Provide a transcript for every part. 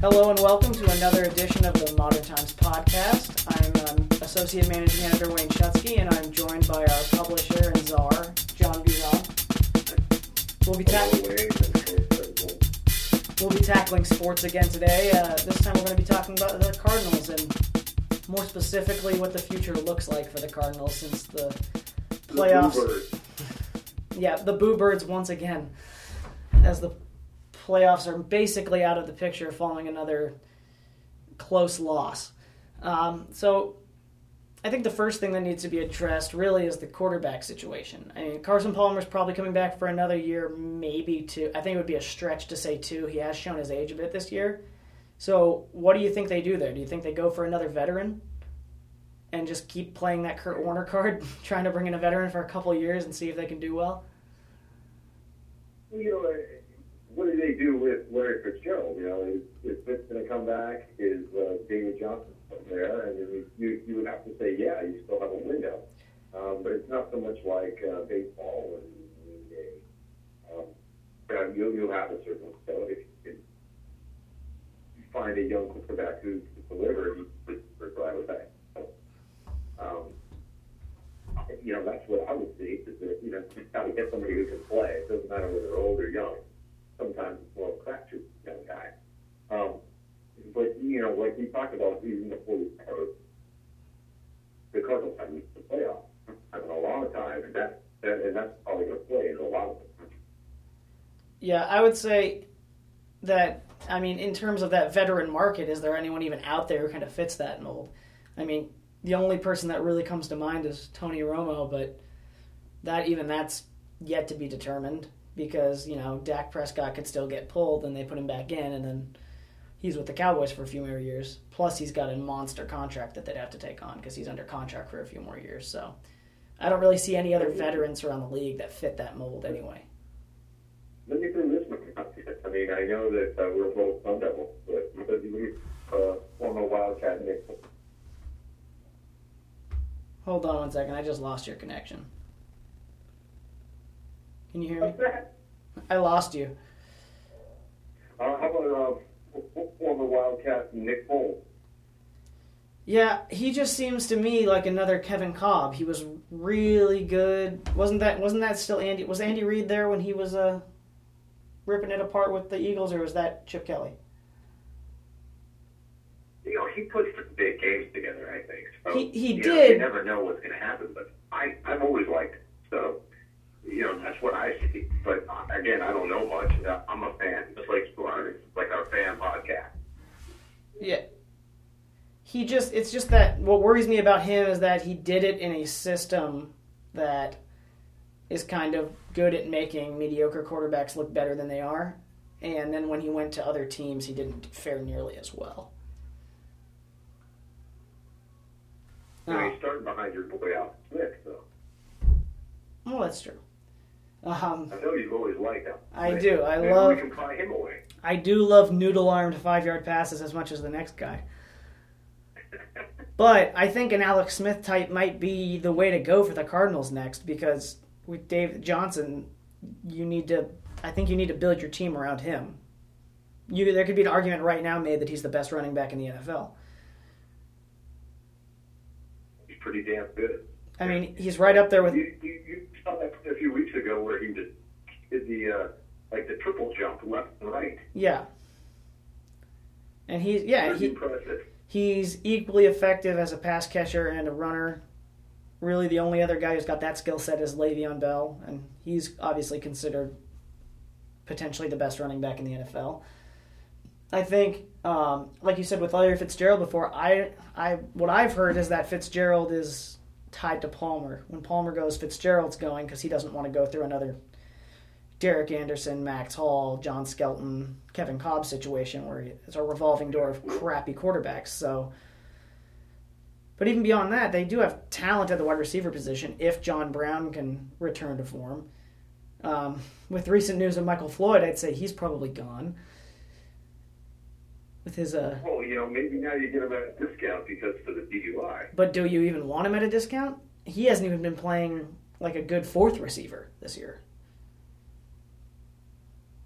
Hello and welcome to another edition of the Modern Times podcast. I'm um, Associate Managing Editor Wayne Shutsky, and I'm joined by our publisher and czar, John Guzan. We'll be, ta- we'll be tackling sports again today. Uh, this time we're going to be talking about the Cardinals and more specifically what the future looks like for the Cardinals since the playoffs. Yeah, the Boo Birds once again, as the playoffs are basically out of the picture following another close loss. Um, so I think the first thing that needs to be addressed really is the quarterback situation. I mean, Carson Palmer's probably coming back for another year, maybe two. I think it would be a stretch to say two. He has shown his age a bit this year. So what do you think they do there? Do you think they go for another veteran? And just keep playing that Kurt Warner card, trying to bring in a veteran for a couple years and see if they can do well. You know, what do they do with Larry Fitzgerald? You know, is, is Fitz going to come back? Is uh, David Johnson there? And you, you, you would have to say, yeah, you still have a window. Um, but it's not so much like uh, baseball and, and um, you you'll, have a certain so if you can find a young quarterback who can deliver, you would right away. So, um, you know, that's what I would see. Is that, you know, you got to get somebody who can play. It doesn't matter whether they're old or young sometimes it's of a crapshoot young guy. Um, but you know, like we talked about even before we started, the Cardinals have reached the playoffs in a long time, and that's and that's probably going to play in a lot of them. Yeah, I would say that. I mean, in terms of that veteran market, is there anyone even out there who kind of fits that mold? I mean, the only person that really comes to mind is Tony Romo, but that even that's yet to be determined because you know Dak Prescott could still get pulled, and they put him back in, and then he's with the Cowboys for a few more years. Plus, he's got a monster contract that they'd have to take on because he's under contract for a few more years. So, I don't really see any other veterans around the league that fit that mold anyway. Let me throw this one I mean, I know that uh, we're both Sun Devils, but because you uh, former Wildcat Nick. Hold on one second. I just lost your connection. Can you hear me? I lost you. Uh, how about uh, former Wildcat Nick Foles? Yeah, he just seems to me like another Kevin Kolb. He was really good. Wasn't that wasn't that still Andy? Was Andy Reid there when he was uh, ripping it apart with the Eagles, or was that Chip Kelly? You know, he puts the big games together. I think so. He he did. Know, you never know what's going to happen, but I I've always liked so you know, that's what I see. But uh, again, I don't know much. I'm a fan, just like you are. It's like our fan podcast. Yeah. He just, it's just that what worries me about him is that he did it in a system that is kind of good at making mediocre quarterbacks look better than they are. And then when he went to other teams, he didn't fare nearly as well. So he's starting behind your boy Al Smith, though. Well, that's true. Um, I know you've always liked him. I do. I Maybe love. We can pry him away. I do love noodle armed five yard passes as much as the next guy. but I think an Alex Smith type might be the way to go for the Cardinals next because with Dave Johnson, you need to. I think you need to build your team around him. You, there could be an argument right now made that he's the best running back in the NFL. He's pretty damn good. I mean, he's right up there with. You, you, you saw that a few weeks ago where he did, did the uh, like the triple jump left and right. Yeah. And he's yeah he, impressive. he's equally effective as a pass catcher and a runner. Really, the only other guy who's got that skill set is Le'Veon Bell, and he's obviously considered potentially the best running back in the NFL. I think, um, like you said with Larry Fitzgerald before, I, I, what I've heard is that Fitzgerald is tied to Palmer. When Palmer goes, Fitzgerald's going because he doesn't want to go through another Derek Anderson, Max Hall, John Skelton, Kevin Kolb situation where it's a revolving door of crappy quarterbacks. So, but even beyond that, they do have talent at the wide receiver position if John Brown can return to form. Um, with recent news of Michael Floyd, I'd say he's probably gone. With his uh. Well, you know, maybe now you get him a discount because. But do you even want him at a discount? He hasn't even been playing like a good fourth receiver this year.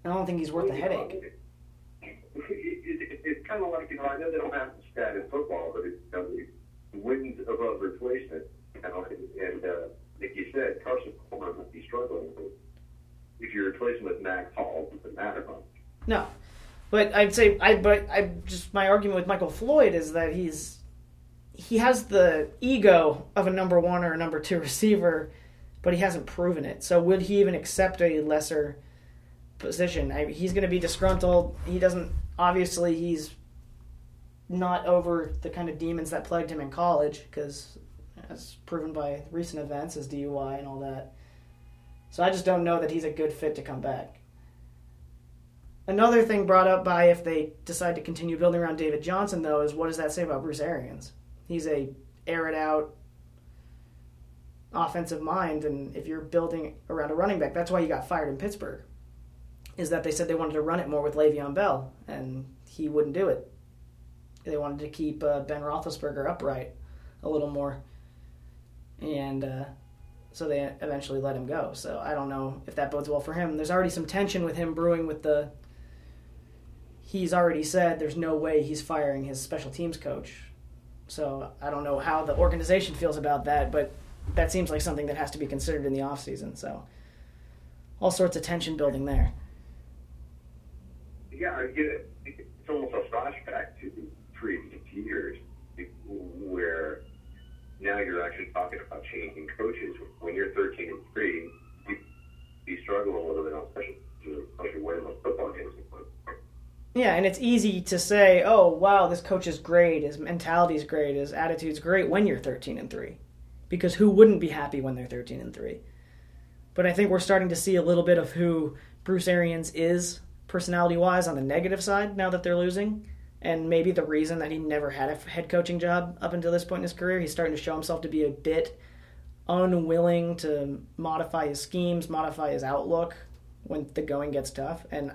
I don't think he's worth the headache. It, it, it, it's kind of like, you know, I know they don't have the stat in football, but it's, you know, the wins above replacement, you know, and, and uh, like you said, Carson Palmer might be struggling. If you replace him with Max Hall, it doesn't matter much. No, but I'd say I. But I just my argument with Michael Floyd is that he's he has the ego of a number one or a number two receiver, but he hasn't proven it. So would he even accept a lesser position? I, he's going to be disgruntled. He doesn't. Obviously, he's not over the kind of demons that plagued him in college because as proven by recent events, his DUI and all that. So I just don't know that he's a good fit to come back. Another thing brought up by if they decide to continue building around David Johnson, though, is what does that say about Bruce Arians? He's a air it out offensive mind, and if you're building around a running back, that's why he got fired in Pittsburgh. Is that they said they wanted to run it more with Le'Veon Bell, and he wouldn't do it. They wanted to keep uh, Ben Roethlisberger upright a little more and uh, so they eventually let him go. So I don't know if that bodes well for him. There's already some tension with him brewing with the. He's already said there's no way he's firing his special teams coach. So I don't know how the organization feels about that, but that seems like something that has to be considered in the offseason. So all sorts of tension building there. Yeah, I get it. It's almost a flashback to previous years where now you're actually talking about changing coaches. When you're 13 and 3, you, you struggle a little bit on special winning those football games. Yeah, and it's easy to say, "Oh, wow, this coach is great. His mentality is great. His attitude's great." When you're 13 and three, because who wouldn't be happy when they're 13 and three? But I think we're starting to see a little bit of who Bruce Arians is personality-wise on the negative side now that they're losing and maybe the reason that he never had a head coaching job up until this point in his career. He's starting to show himself to be a bit unwilling to modify his schemes, modify his outlook when the going gets tough. And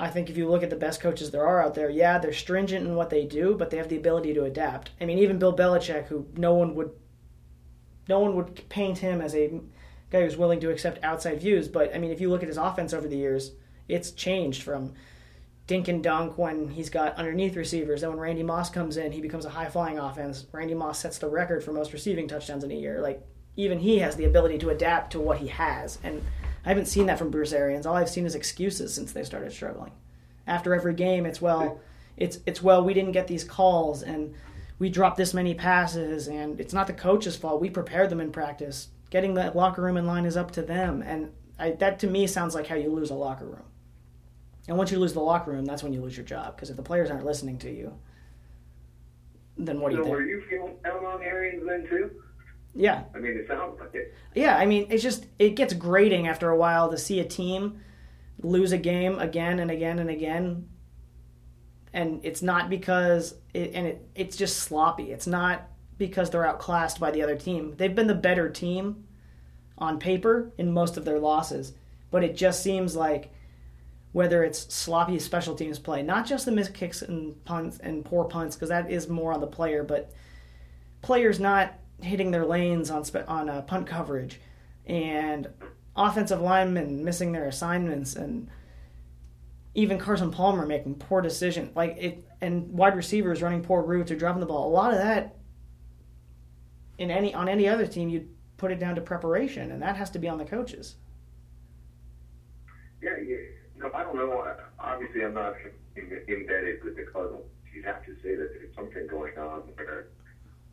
I think if you look at the best coaches there are out there, yeah, they're stringent in what they do, but they have the ability to adapt. I mean, even Bill Belichick, who no one would no one would paint him as a guy who's willing to accept outside views, but I mean, if you look at his offense over the years, it's changed from dink and dunk when he's got underneath receivers. Then when Randy Moss comes in, he becomes a high flying offense. Randy Moss sets the record for most receiving touchdowns in a year. Like even he has the ability to adapt to what he has, and I haven't seen that from Bruce Arians. All I've seen is excuses since they started struggling. After every game, it's well, it's it's well we didn't get these calls and we dropped this many passes, and it's not the coach's fault. We prepared them in practice. Getting the locker room in line is up to them, and I, that to me sounds like how you lose a locker room. And once you lose the locker room, that's when you lose your job. Because if the players aren't listening to you, then what do you think? Were you feeling down on Arians then too? Yeah. I mean, it sounds like it. Yeah, I mean, it's just it gets grating after a while to see a team lose a game again and again and again, and it's not because it, and it it's just sloppy. It's not because they're outclassed by the other team. They've been the better team on paper in most of their losses, but it just seems like whether it's sloppy special teams play, not just the missed kicks and punts and poor punts, because that is more on the player, but players not hitting their lanes on on uh, punt coverage, and offensive linemen missing their assignments, and even Carson Palmer making poor decisions, like it, and wide receivers running poor routes or dropping the ball. A lot of that in any on any other team, you'd put it down to preparation, and that has to be on the coaches. Yeah, yeah no, I don't know. Obviously, I'm not embedded with the Cardinals. You'd have to say that there's something going on where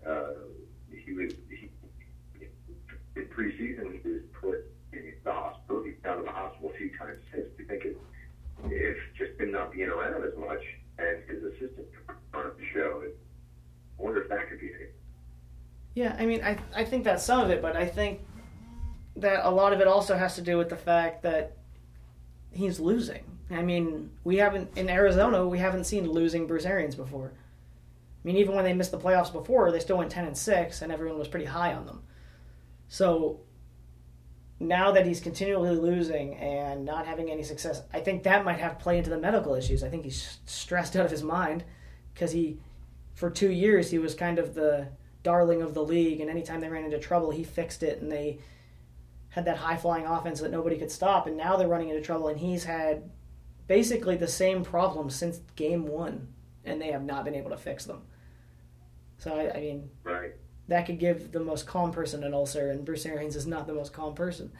uh, he was he, in preseason he was put in the hospital. He's down in the hospital a few times since. We think it, it's just been not being around as much, and his assistant on the show. I wonder if that could be it. Yeah, I mean, I I think that's some of it, but I think that a lot of it also has to do with the fact that he's losing. I mean, we haven't in Arizona we haven't seen losing Bruce Arians before. Mean, even when they missed the playoffs before, they still went ten and six, and everyone was pretty high on them. So now that he's continually losing and not having any success, I think that might have play into the medical issues. I think he's stressed out of his mind because he, for two years, he was kind of the darling of the league, and anytime they ran into trouble, he fixed it, and they had that high flying offense that nobody could stop, and now they're running into trouble, and he's had basically the same problems since game one, and they have not been able to fix them. So I, I mean, Right. that could give the most calm person an ulcer, and Bruce Arians is not the most calm person.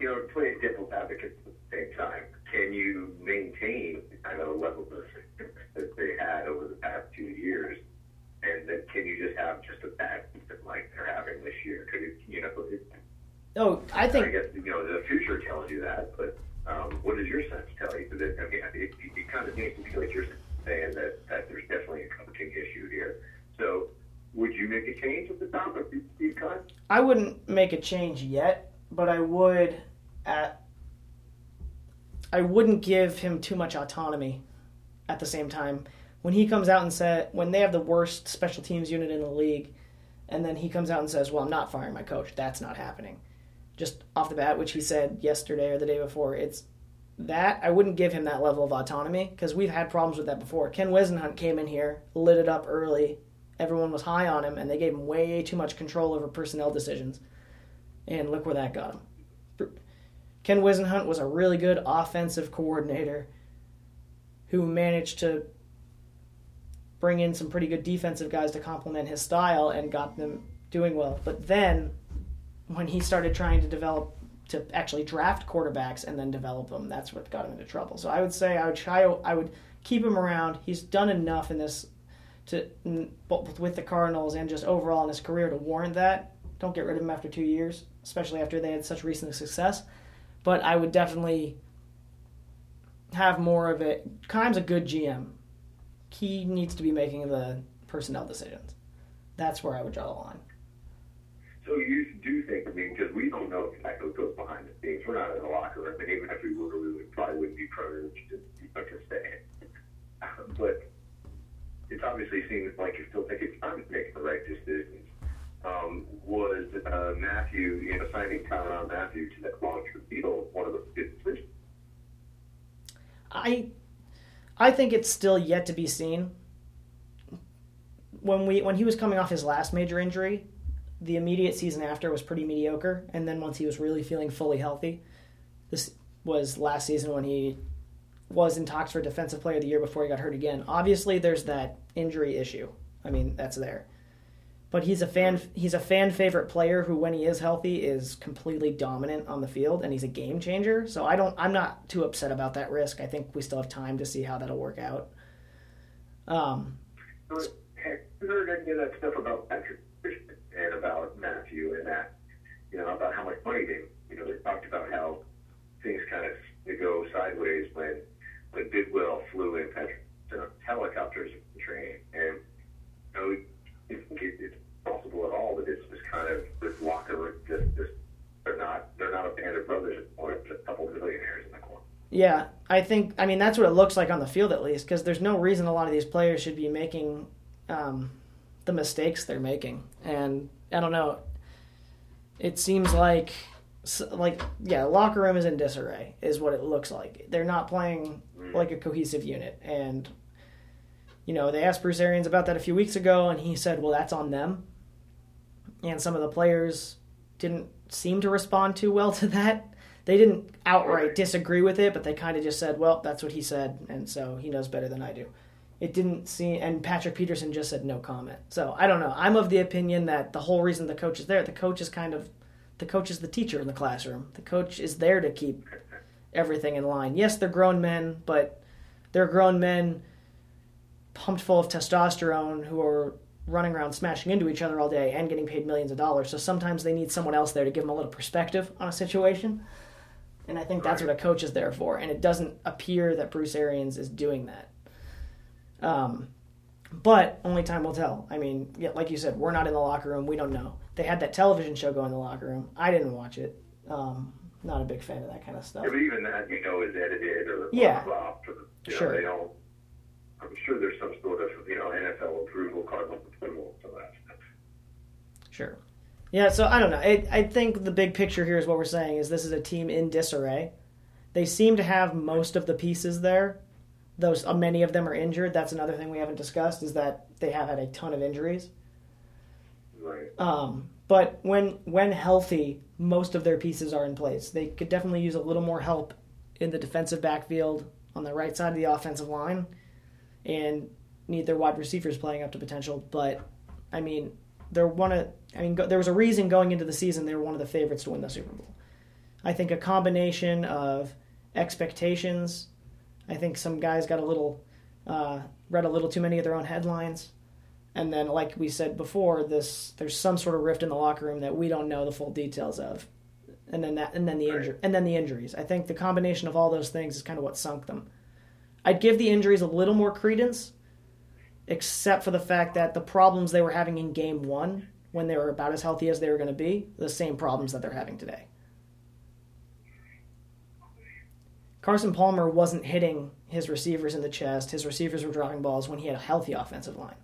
You know, playing devil's advocate at the same time, can you maintain the kind of level of success that they had over the past two years? And then can you just have just a bad season like they're having this year? Could it, you know, it, Oh, I think. I guess you know the future tells you that, but um, what does your sense tell you? That, I mean, it, it kind of makes to be like you're saying that, that there's definitely a coaching issue here. So, would you make a change at the top of cuts? I wouldn't make a change yet, but I would at I wouldn't give him too much autonomy at the same time. When he comes out and said when they have the worst special teams unit in the league and then he comes out and says, "Well, I'm not firing my coach." That's not happening. Just off the bat, which he said yesterday or the day before, it's that I wouldn't give him that level of autonomy because we've had problems with that before. Ken Whisenhunt came in here, lit it up early. Everyone was high on him, and they gave him way too much control over personnel decisions. And look where that got him. Ken Whisenhunt was a really good offensive coordinator who managed to bring in some pretty good defensive guys to complement his style and got them doing well. But then when he started trying to develop to actually draft quarterbacks and then develop them, that's what got him into trouble. So I would say I would try I would keep him around. He's done enough in this to both with the Cardinals and just overall in his career to warrant that. Don't get rid of him after 2 years, especially after they had such recent success. But I would definitely have more of it. Keim's a good GM. He needs to be making the personnel decisions. That's where I would draw the line. So you do think, I mean, because we don't know exactly what goes We're not in the locker room, and even if we were, we would, probably wouldn't be privileged to, to say it. But it obviously seems like you're still taking time to make the right decisions. Um, was uh, Mathieu, you know, signing Tyrann Mathieu to that long-term deal one of the good decisions? I I think it's still yet to be seen. When we when he was coming off his last major injury, the immediate season after was pretty mediocre, and then once he was really feeling fully healthy, this was last season when he was in talks for defensive player of the year before he got hurt again. Obviously, there's that injury issue. I mean, that's there. But he's a fan he's a fan favorite player who when he is healthy is completely dominant on the field and he's a game changer. So I don't I'm not too upset about that risk. I think we still have time to see how that'll work out. Um heard any of that stuff about Patrick and that, you know, about how much money they, you know, they talked about how things kind of they go sideways when when Bidwell flew in Patrick helicopters in training, and you know, think it, it's possible at all that it's just kind of this locker just, they're not they're not a band of brothers it's a couple of in the corner. Yeah, I think. I mean, that's what it looks like on the field, at least, because there's no reason a lot of these players should be making um, the mistakes they're making. And I don't know. It seems like, like yeah, locker room is in disarray, is what it looks like. They're not playing mm. like a cohesive unit. And you know, they asked Bruce Arians about that a few weeks ago, and he said, "Well, that's on them." And some of the players didn't seem to respond too well to that they didn't outright disagree with it, but they kind of just said, "Well, that's what he said, and so he knows better than I do." It didn't seem, and Patrick Peterson just said no comment. So I don't know. I'm of the opinion that the whole reason the coach is there, the coach is kind of, the coach is the teacher in the classroom. The coach is there to keep everything in line. Yes, they're grown men, but they're grown men pumped full of testosterone who are running around smashing into each other all day and getting paid millions of dollars. So sometimes they need someone else there to give them a little perspective on a situation. And I think that's what a coach is there for. And it doesn't appear that Bruce Arians is doing that. Um, but only time will tell. I mean, yeah, like you said, we're not in the locker room. We don't know. They had that television show go in the locker room. I didn't watch it. Um, not a big fan of that kind of stuff. Yeah, but even that, you know, is edited or Yeah. or you know, Sure. they don't. I'm sure there's some sort of you know NFL approval, cardinal approval, some that stuff. Sure. Yeah, so I don't know. I, I think the big picture here is what we're saying is this is a team in disarray. They seem to have most of the pieces there. Those uh, many of them are injured. That's another thing we haven't discussed is that they have had a ton of injuries. Right. Um, But when when healthy, most of their pieces are in place. They could definitely use a little more help in the defensive backfield on the right side of the offensive line, and need their wide receivers playing up to potential. But I mean, they're one of. I mean, go, there was a reason going into the season they were one of the favorites to win the Super Bowl. I think a combination of expectations. I think some guys got a little uh, read a little too many of their own headlines, and then, like we said before, this there's some sort of rift in the locker room that we don't know the full details of, and then that and then the injury and then the injuries. I think the combination of all those things is kind of what sunk them. I'd give the injuries a little more credence, except for the fact that the problems they were having in Game One, when they were about as healthy as they were going to be, the same problems that they're having today. Carson Palmer wasn't hitting his receivers in the chest. His receivers were dropping balls when he had a healthy offensive line.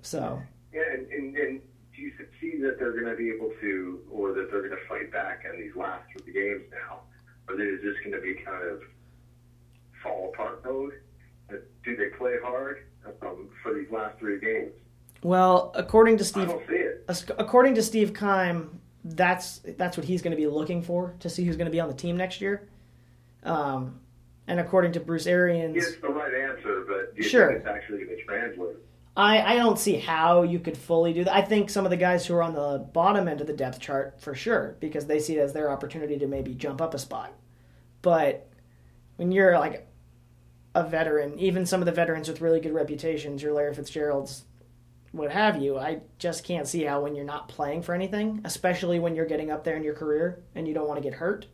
So. Yeah, and, and, and do you see that they're going to be able to, or that they're going to fight back in these last three games now? Or is this going to be kind of fall apart mode? Do they play hard um, for these last three games? Well, according to Steve, I don't see it. according to Steve Keim, that's that's what he's going to be looking for to see who's going to be on the team next year. Um, and according to Bruce Arians, it's the right answer, but sure. it's actually going to translate? I, I don't see how you could fully do that. I think some of the guys who are on the bottom end of the depth chart for sure, because they see it as their opportunity to maybe jump up a spot. But when you're like a veteran, even some of the veterans with really good reputations, your Larry Fitzgeralds, what have you, I just can't see how when you're not playing for anything, especially when you're getting up there in your career and you don't want to get hurt,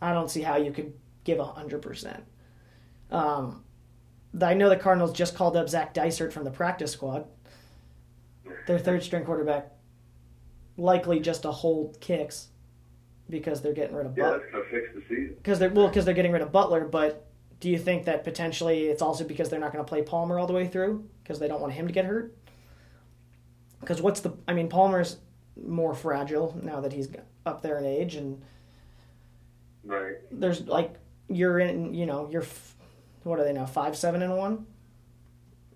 I don't see how you could give a hundred percent. Um, I know the Cardinals just called up Zac Dysert from the practice squad. Their third string quarterback, likely just to hold kicks because they're getting rid of Yeah, Butler. that's going to fix the season. Because they're well, because they're getting rid of Butler. But do you think that potentially it's also because they're not going to play Palmer all the way through because they don't want him to get hurt? Because what's the? I mean, Palmer's more fragile now that he's up there in age, and Right. there's like you're in. You know, you're what are they now? Five, seven, and one.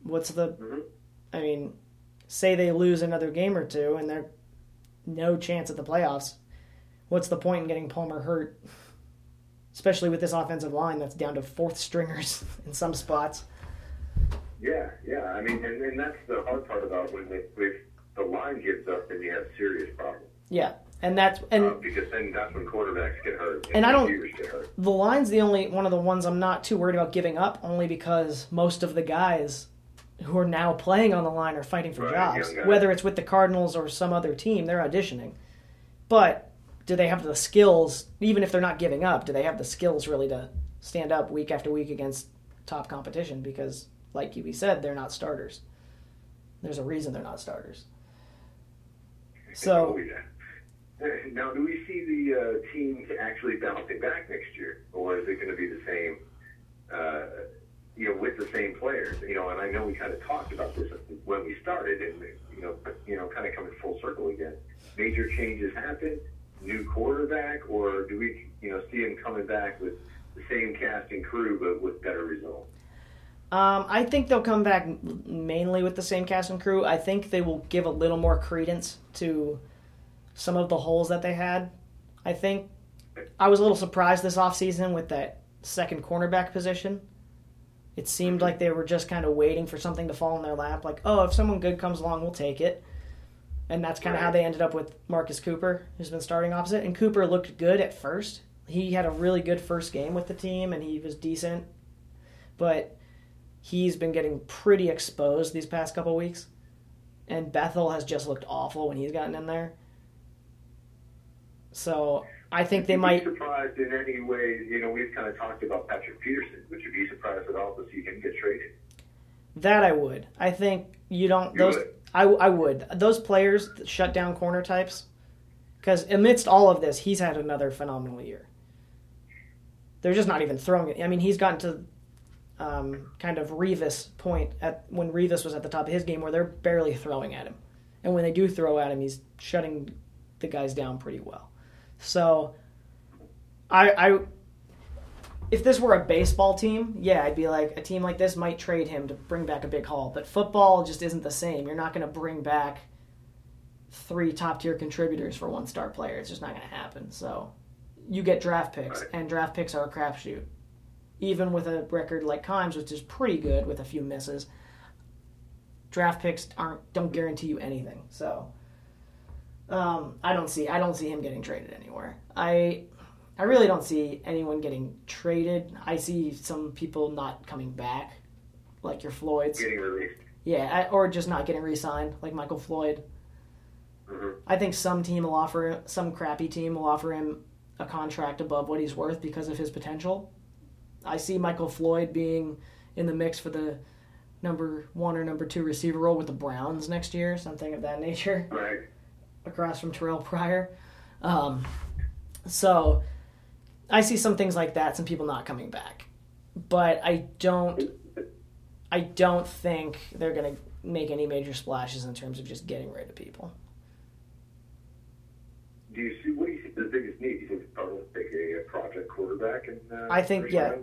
What's the? Mhm. I mean, say they lose another game or two and they're no chance at the playoffs. What's the point in getting Palmer hurt? Especially with this offensive line that's down to fourth stringers in some spots. Yeah, yeah. I mean, and, and that's the hard part about when the, if the line gives up, then you have serious problems. Yeah, and that's and uh, because then that's when quarterbacks get hurt And I don't- receivers get hurt. the line's the only one of the ones I'm not too worried about giving up, only because most of the guys who are now playing on the line are fighting for Right, jobs. guys. Whether it's with the Cardinals or some other team, they're auditioning. But do they have the skills, even if they're not giving up, do they have the skills really to stand up week after week against top competition? Because, like we said, they're not starters. There's a reason they're not starters. So, Oh, yeah. Now, do we see the uh, team actually bouncing back next year, or is it going to be the same? Uh, you know, with the same players. You know, and I know we kind of talked about this when we started, and you know, but, you know, kind of coming full circle again. Major changes happen, new quarterback, or do we, you know, see him coming back with the same cast and crew but with better results? Um, I think they'll come back mainly with the same cast and crew. I think they will give a little more credence to some of the holes that they had. I think I was a little surprised this offseason with that second cornerback position. It seemed like they were just kind of waiting for something to fall in their lap. Like, oh, if someone good comes along, we'll take it. And that's kind of how they ended up with Marcus Cooper, who's been starting opposite. And Cooper looked good at first. He had a really good first game with the team, and he was decent. But he's been getting pretty exposed these past couple weeks. And Bethel has just looked awful when he's gotten in there. So I think they might. be surprised in any way. You know, we've kind of talked about Patrick Peterson. Would you be surprised at all to see him get traded? That I would. I think you don't. You those would? I, I would. Those players, shut down corner types, because amidst all of this, he's had another phenomenal year. They're just not even throwing it. I mean, he's gotten to um, kind of Revis point at when Revis was at the top of his game, where they're barely throwing at him, and when they do throw at him, he's shutting the guys down pretty well. So, I, I if this were a baseball team, yeah, I'd be like a team like this might trade him to bring back a big haul. But football just isn't the same. You're not going to bring back three top tier contributors for one star player. It's just not going to happen. So you get draft picks, and draft picks are a crapshoot. Even with a record like Keim's, which is pretty good with a few misses, draft picks aren't don't guarantee you anything. So um, I don't see I don't see him getting traded anywhere. I I really don't see anyone getting traded. I see some people not coming back, like your Floyd's. Getting released. Yeah, I- or just not getting re-signed, like Michael Floyd. hmm I think some team will offer some crappy team will offer him a contract above what he's worth because of his potential. I see Michael Floyd being in the mix for the number one or number two receiver role with the Browns next year, something of that nature, Right. across from Terrell Pryor. Um, so I see some things like that, some people not coming back, but I don't. I don't think they're going to make any major splashes in terms of just getting rid of people. Do you see what do you see the biggest need? Do you think the Cardinals take a, project quarterback and uh, I think, yeah.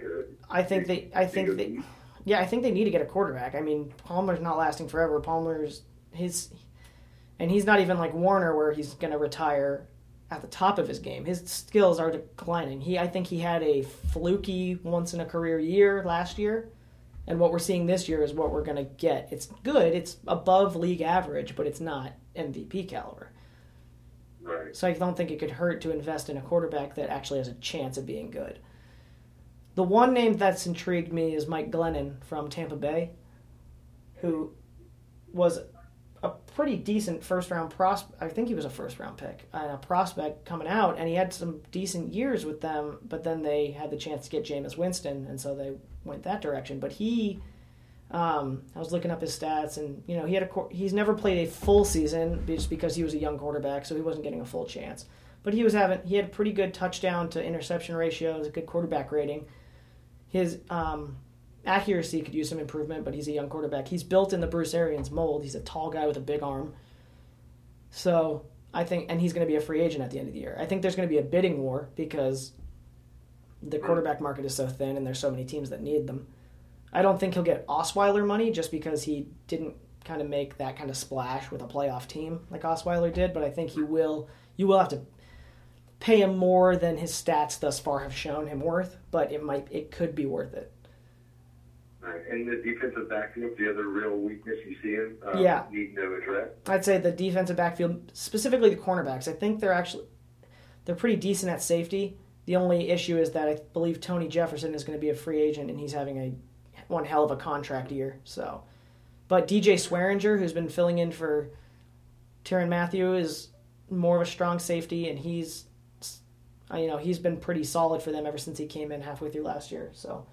I think they. I think they. Yeah, I think they need to get a quarterback. I mean, Palmer's not lasting forever. Palmer's his, and he's not even like Warner, where he's going to retire at the top of his game. His skills are declining. He, I think, he had a fluky once in a career year last year, and what we're seeing this year is what we're going to get. It's good. It's above league average, but it's not MVP caliber. Right. So I don't think it could hurt to invest in a quarterback that actually has a chance of being good. The one name that's intrigued me is Mike Glennon from Tampa Bay, who was a pretty decent first round prospect. I think he was a first round pick and a prospect coming out, and he had some decent years with them. But then they had the chance to get Jameis Winston, and so they went that direction. But he, um, I was looking up his stats, and you know he had a he's never played a full season just because he was a young quarterback, so he wasn't getting a full chance. But he was having he had a pretty good touchdown to interception ratios, a good quarterback rating. His um, accuracy could use some improvement, but he's a young quarterback. He's built in the Bruce Arians mold. He's a tall guy with a big arm. So I think, and he's going to be a free agent at the end of the year. I think there's going to be a bidding war because the mm. quarterback market is so thin and there's so many teams that need them. I don't think he'll get Osweiler money just because he didn't kind of make that kind of splash with a playoff team like Osweiler did, but I think he will. You will have to pay him more than his stats thus far have shown him worth, but it might, it could be worth it. Right. And the defensive backfield, the other real weakness you see him um, Yeah. need to address. I'd say the defensive backfield, specifically the cornerbacks, I think they're actually they're pretty decent at safety. The only issue is that I believe Tony Jefferson is going to be a free agent and he's having a one hell of a contract year. So, but DJ Swearinger, who's been filling in for Tyrann Mathieu, is more of a strong safety, and he's uh, you know he's been pretty solid for them ever since he came in halfway through last year. So,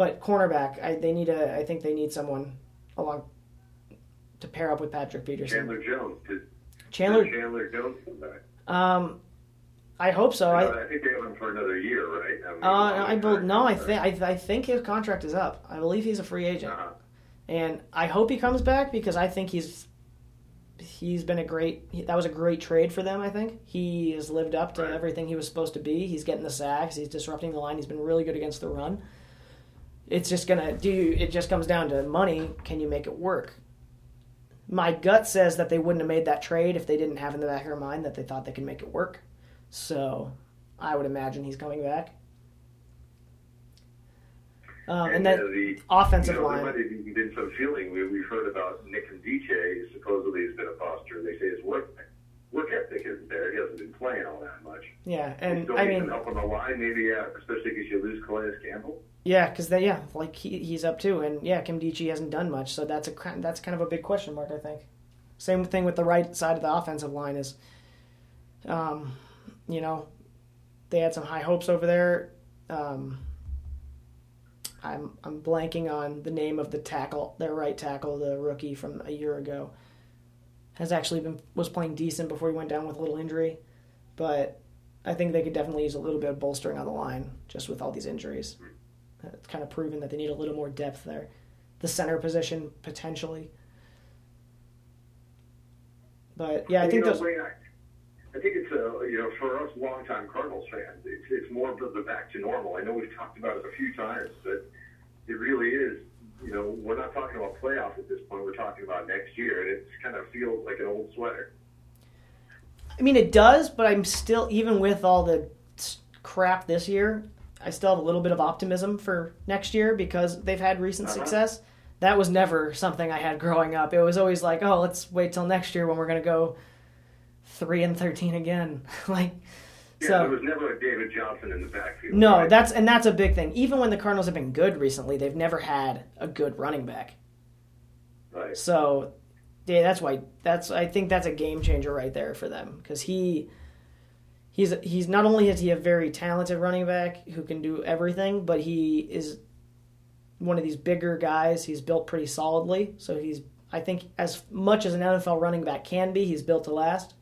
but cornerback, I, they need a I think they need someone along to pair up with Patrick Peterson. Chandler Jones. Did, Chandler, did Chandler Jones come back? um, I hope so. I, I, think they have him for another year, right? I mean, uh, I bel no, I think I, I think his contract is up. I believe he's a free agent, Uh-huh. and I hope he comes back because I think he's he's been a great. He, that was a great trade for them. I think he has lived up to Right. everything he was supposed to be. He's getting the sacks. He's disrupting the line. He's been really good against the run. It's just gonna do. It just comes down to money. Can you make it work? My gut says that they wouldn't have made that trade if they didn't have in the back of their mind that they thought they could make it work. So I would imagine he's coming back. Um, and uh, then the offensive you know, line. There might have even been some feeling. We, we've heard about Nkemdiche. Supposedly he's been a buster. They say his work work ethic isn't there. He hasn't been playing all that much. yeah, and I mean, help on the line, maybe, yeah, especially because you lose Calais Campbell. Yeah, because they yeah, like he, he's up too, and yeah, Nkemdiche hasn't done much, so that's a that's kind of a big question mark, I think. Same thing with the right side of the offensive line is, um, you know, they had some high hopes over there. Um, I'm I'm blanking on the name of the tackle, their right tackle, the rookie from a year ago. Has actually been was playing decent before he went down with a little injury, but I think they could definitely use a little bit of bolstering on the line just with all these injuries. It's kind of proven that they need a little more depth there. The center position potentially, but yeah, I think you know, those. Wayne, I, I think it's a you know for us longtime Cardinals fans, it's it's more of the back to normal. I know we've talked about it a few times, but it really is. You know, we're not talking about playoffs at this point. We're talking about next year, and it kind of feels like an old sweater. I mean, it does, but I'm still even with all the crap this year. I still have a little bit of optimism for next year because they've had recent Uh-huh. success. That was never something I had growing up. It was always like, oh, let's wait till next year when we're going to go three and thirteen again. like, Yeah, so there was never a David Johnson in the backfield. no, right? that's and that's a big thing. Even when the Cardinals have been good recently, they've never had a good running back. right. So, yeah, that's why that's I think that's a game changer right there for them because he he's he's not only is he a very talented running back who can do everything, but he is one of these bigger guys. He's built pretty solidly, so he's I think as much as an NFL running back can be, he's built to last.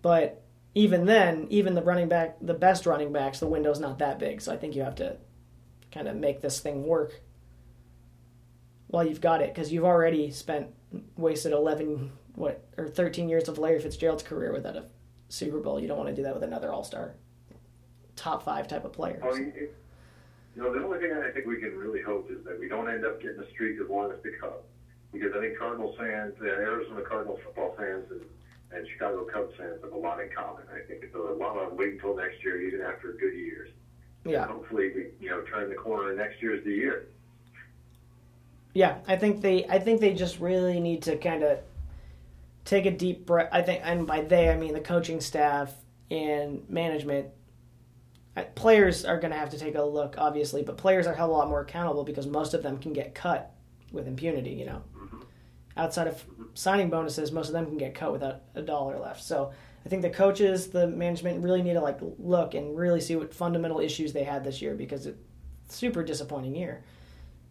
But even then, even the running back, the best running backs, the window's not that big. So I think you have to kind of make this thing work while you've got it because you've already spent wasted 11 what or 13 years of Larry Fitzgerald's career without a Super Bowl. You don't want to do that with another All-Star top 5 type of player. Mean, you know, the only thing I think we can really hope is that we don't end up getting a streak as long as the Cubs. Because I think Cardinals fans, uh, Arizona Cardinals football fans, and, and Chicago Cubs fans have a lot in common. I think it's a lot of wait until next year, even after good years. yeah. And hopefully, we you know turn the corner and next year is the year. Yeah, I think they I think they just really need to kind of take a deep breath. I think and by they I mean the coaching staff and management players are going to have to take a look obviously, but players are held a lot more accountable because most of them can get cut with impunity, you know. Mm-hmm. Outside of signing bonuses, most of them can get cut without a dollar left. So, I think the coaches, the management really need to like look and really see what fundamental issues they had this year because it's a super disappointing year.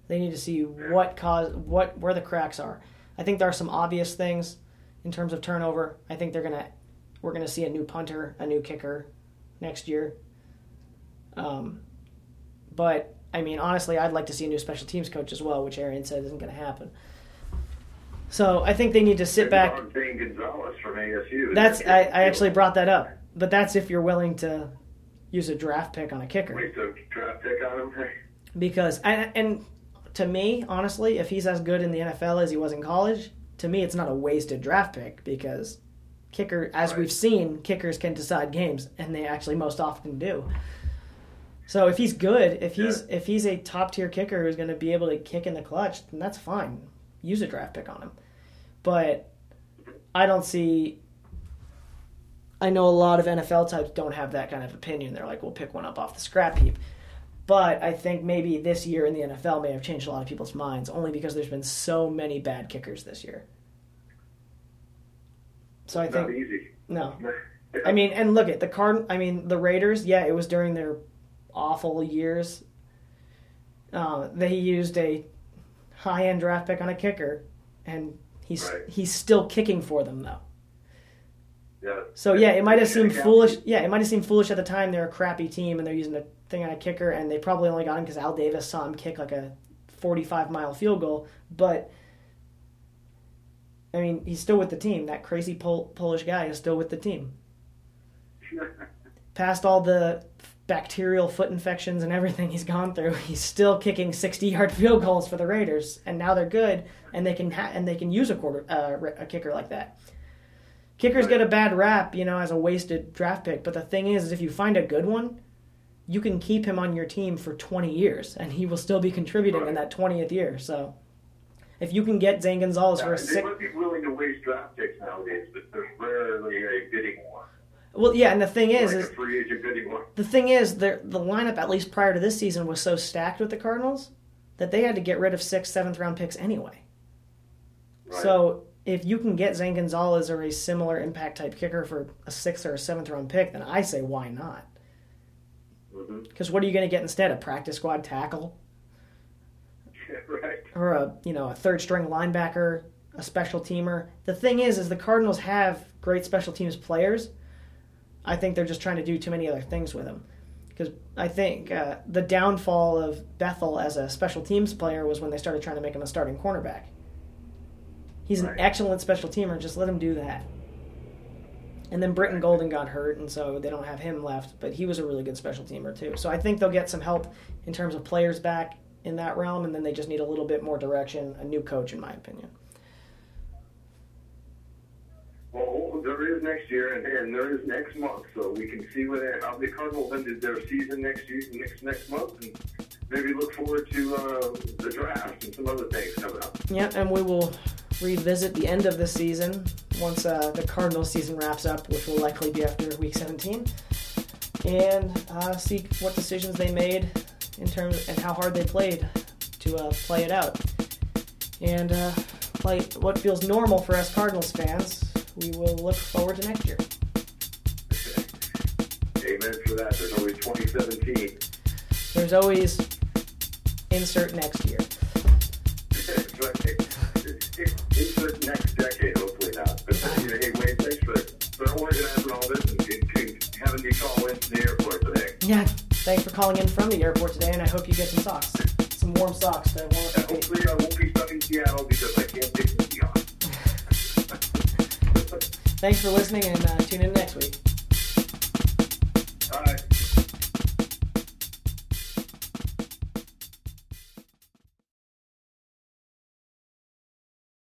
They need to see what cause what where the cracks are. I think there are some obvious things in terms of turnover. I think they're gonna we're gonna see a new punter, a new kicker next year. Um, but I mean, honestly, I'd like to see a new special teams coach as well, which Arian said isn't going to happen. So I think they need to sit back. Gonzalez from ASU. That's I, I actually brought that up, but that's if you're willing to use a draft pick on a kicker. waste a draft pick on him. because and, and to me honestly if he's as good in the nfl as he was in college to me it's not a wasted draft pick because kicker as Right. we've seen kickers can decide games and they actually most often do so if he's good if he's if he's a top tier kicker who's going to be able to kick in the clutch then that's fine use a draft pick on him but i don't see I know a lot of NFL types don't have that kind of opinion. They're like, we'll pick one up off the scrap heap. But I think maybe this year in the NFL may have changed a lot of people's minds, only because there's been so many bad kickers this year. So I Not think easy. no. I mean, and look at the card. I mean, the Raiders. Yeah, it was during their awful years. Uh, they used a high-end draft pick on a kicker, and he's Right. he's still kicking for them though. Yeah. So yeah, it might have seemed foolish. Yeah, it might have seemed foolish at the time. They're a crappy team and they're using a thing on a kicker, and they probably only got him because Al Davis saw him kick like a forty-five mile field goal. But I mean, he's still with the team. That crazy Pol- Polish guy is still with the team. Past all the bacterial foot infections and everything he's gone through, he's still kicking sixty-yard field goals for the Raiders, and now they're good, and they can ha- and they can use a quarter uh, a kicker like that. Kickers get a bad rap, you know, as a wasted draft pick. But the thing is, is if you find a good one, you can keep him on your team for 20 years, and he will still be contributing in that 20th year. So, if you can get Zane Gonzalez for a six, they might be willing to waste draft picks nowadays, but there's rarely a bidding war. well, yeah. And the thing is, like is free agent bidding war. the thing is, the the lineup at least prior to this season was so stacked with the Cardinals that they had to get rid of six seventh round picks anyway. Right. So if you can get Zane Gonzalez or a similar impact type kicker for a sixth or a seventh round pick, then I say why not? Because what are you going to get instead? A practice squad tackle right. or a you know a third string linebacker, a special teamer. The thing is, is the Cardinals have great special teams players. I think they're just trying to do too many other things with them. Because I think uh, the downfall of Bethel as a special teams player was when they started trying to make him a starting cornerback. He's an excellent special teamer. Just let him do that. And then Brittan Golden got hurt, and so they don't have him left. But he was a really good special teamer too. So I think they'll get some help in terms of players back in that realm, and then they just need a little bit more direction, a new coach, in my opinion. Well, there is next year, and, and there is next month, so we can see where how the Cardinals ended their season next year, next next month, and maybe look forward to uh, the draft and some other things coming up. Yeah, and we will revisit the end of the season once uh, the Cardinals season wraps up, which will likely be after Week 17, and uh, see what decisions they made in terms and how hard they played to uh, play it out, and uh, play what feels normal for us Cardinals fans. We will look forward to next year. Amen for that. There's always 2017. There's always insert next year. The airport today. Yeah, thanks for calling in from the airport today, and I hope you get some socks, some warm socks to warm up. And hopefully, I won't be stuck in Seattle because I can't take the. Thanks for listening, and uh, tune in next week.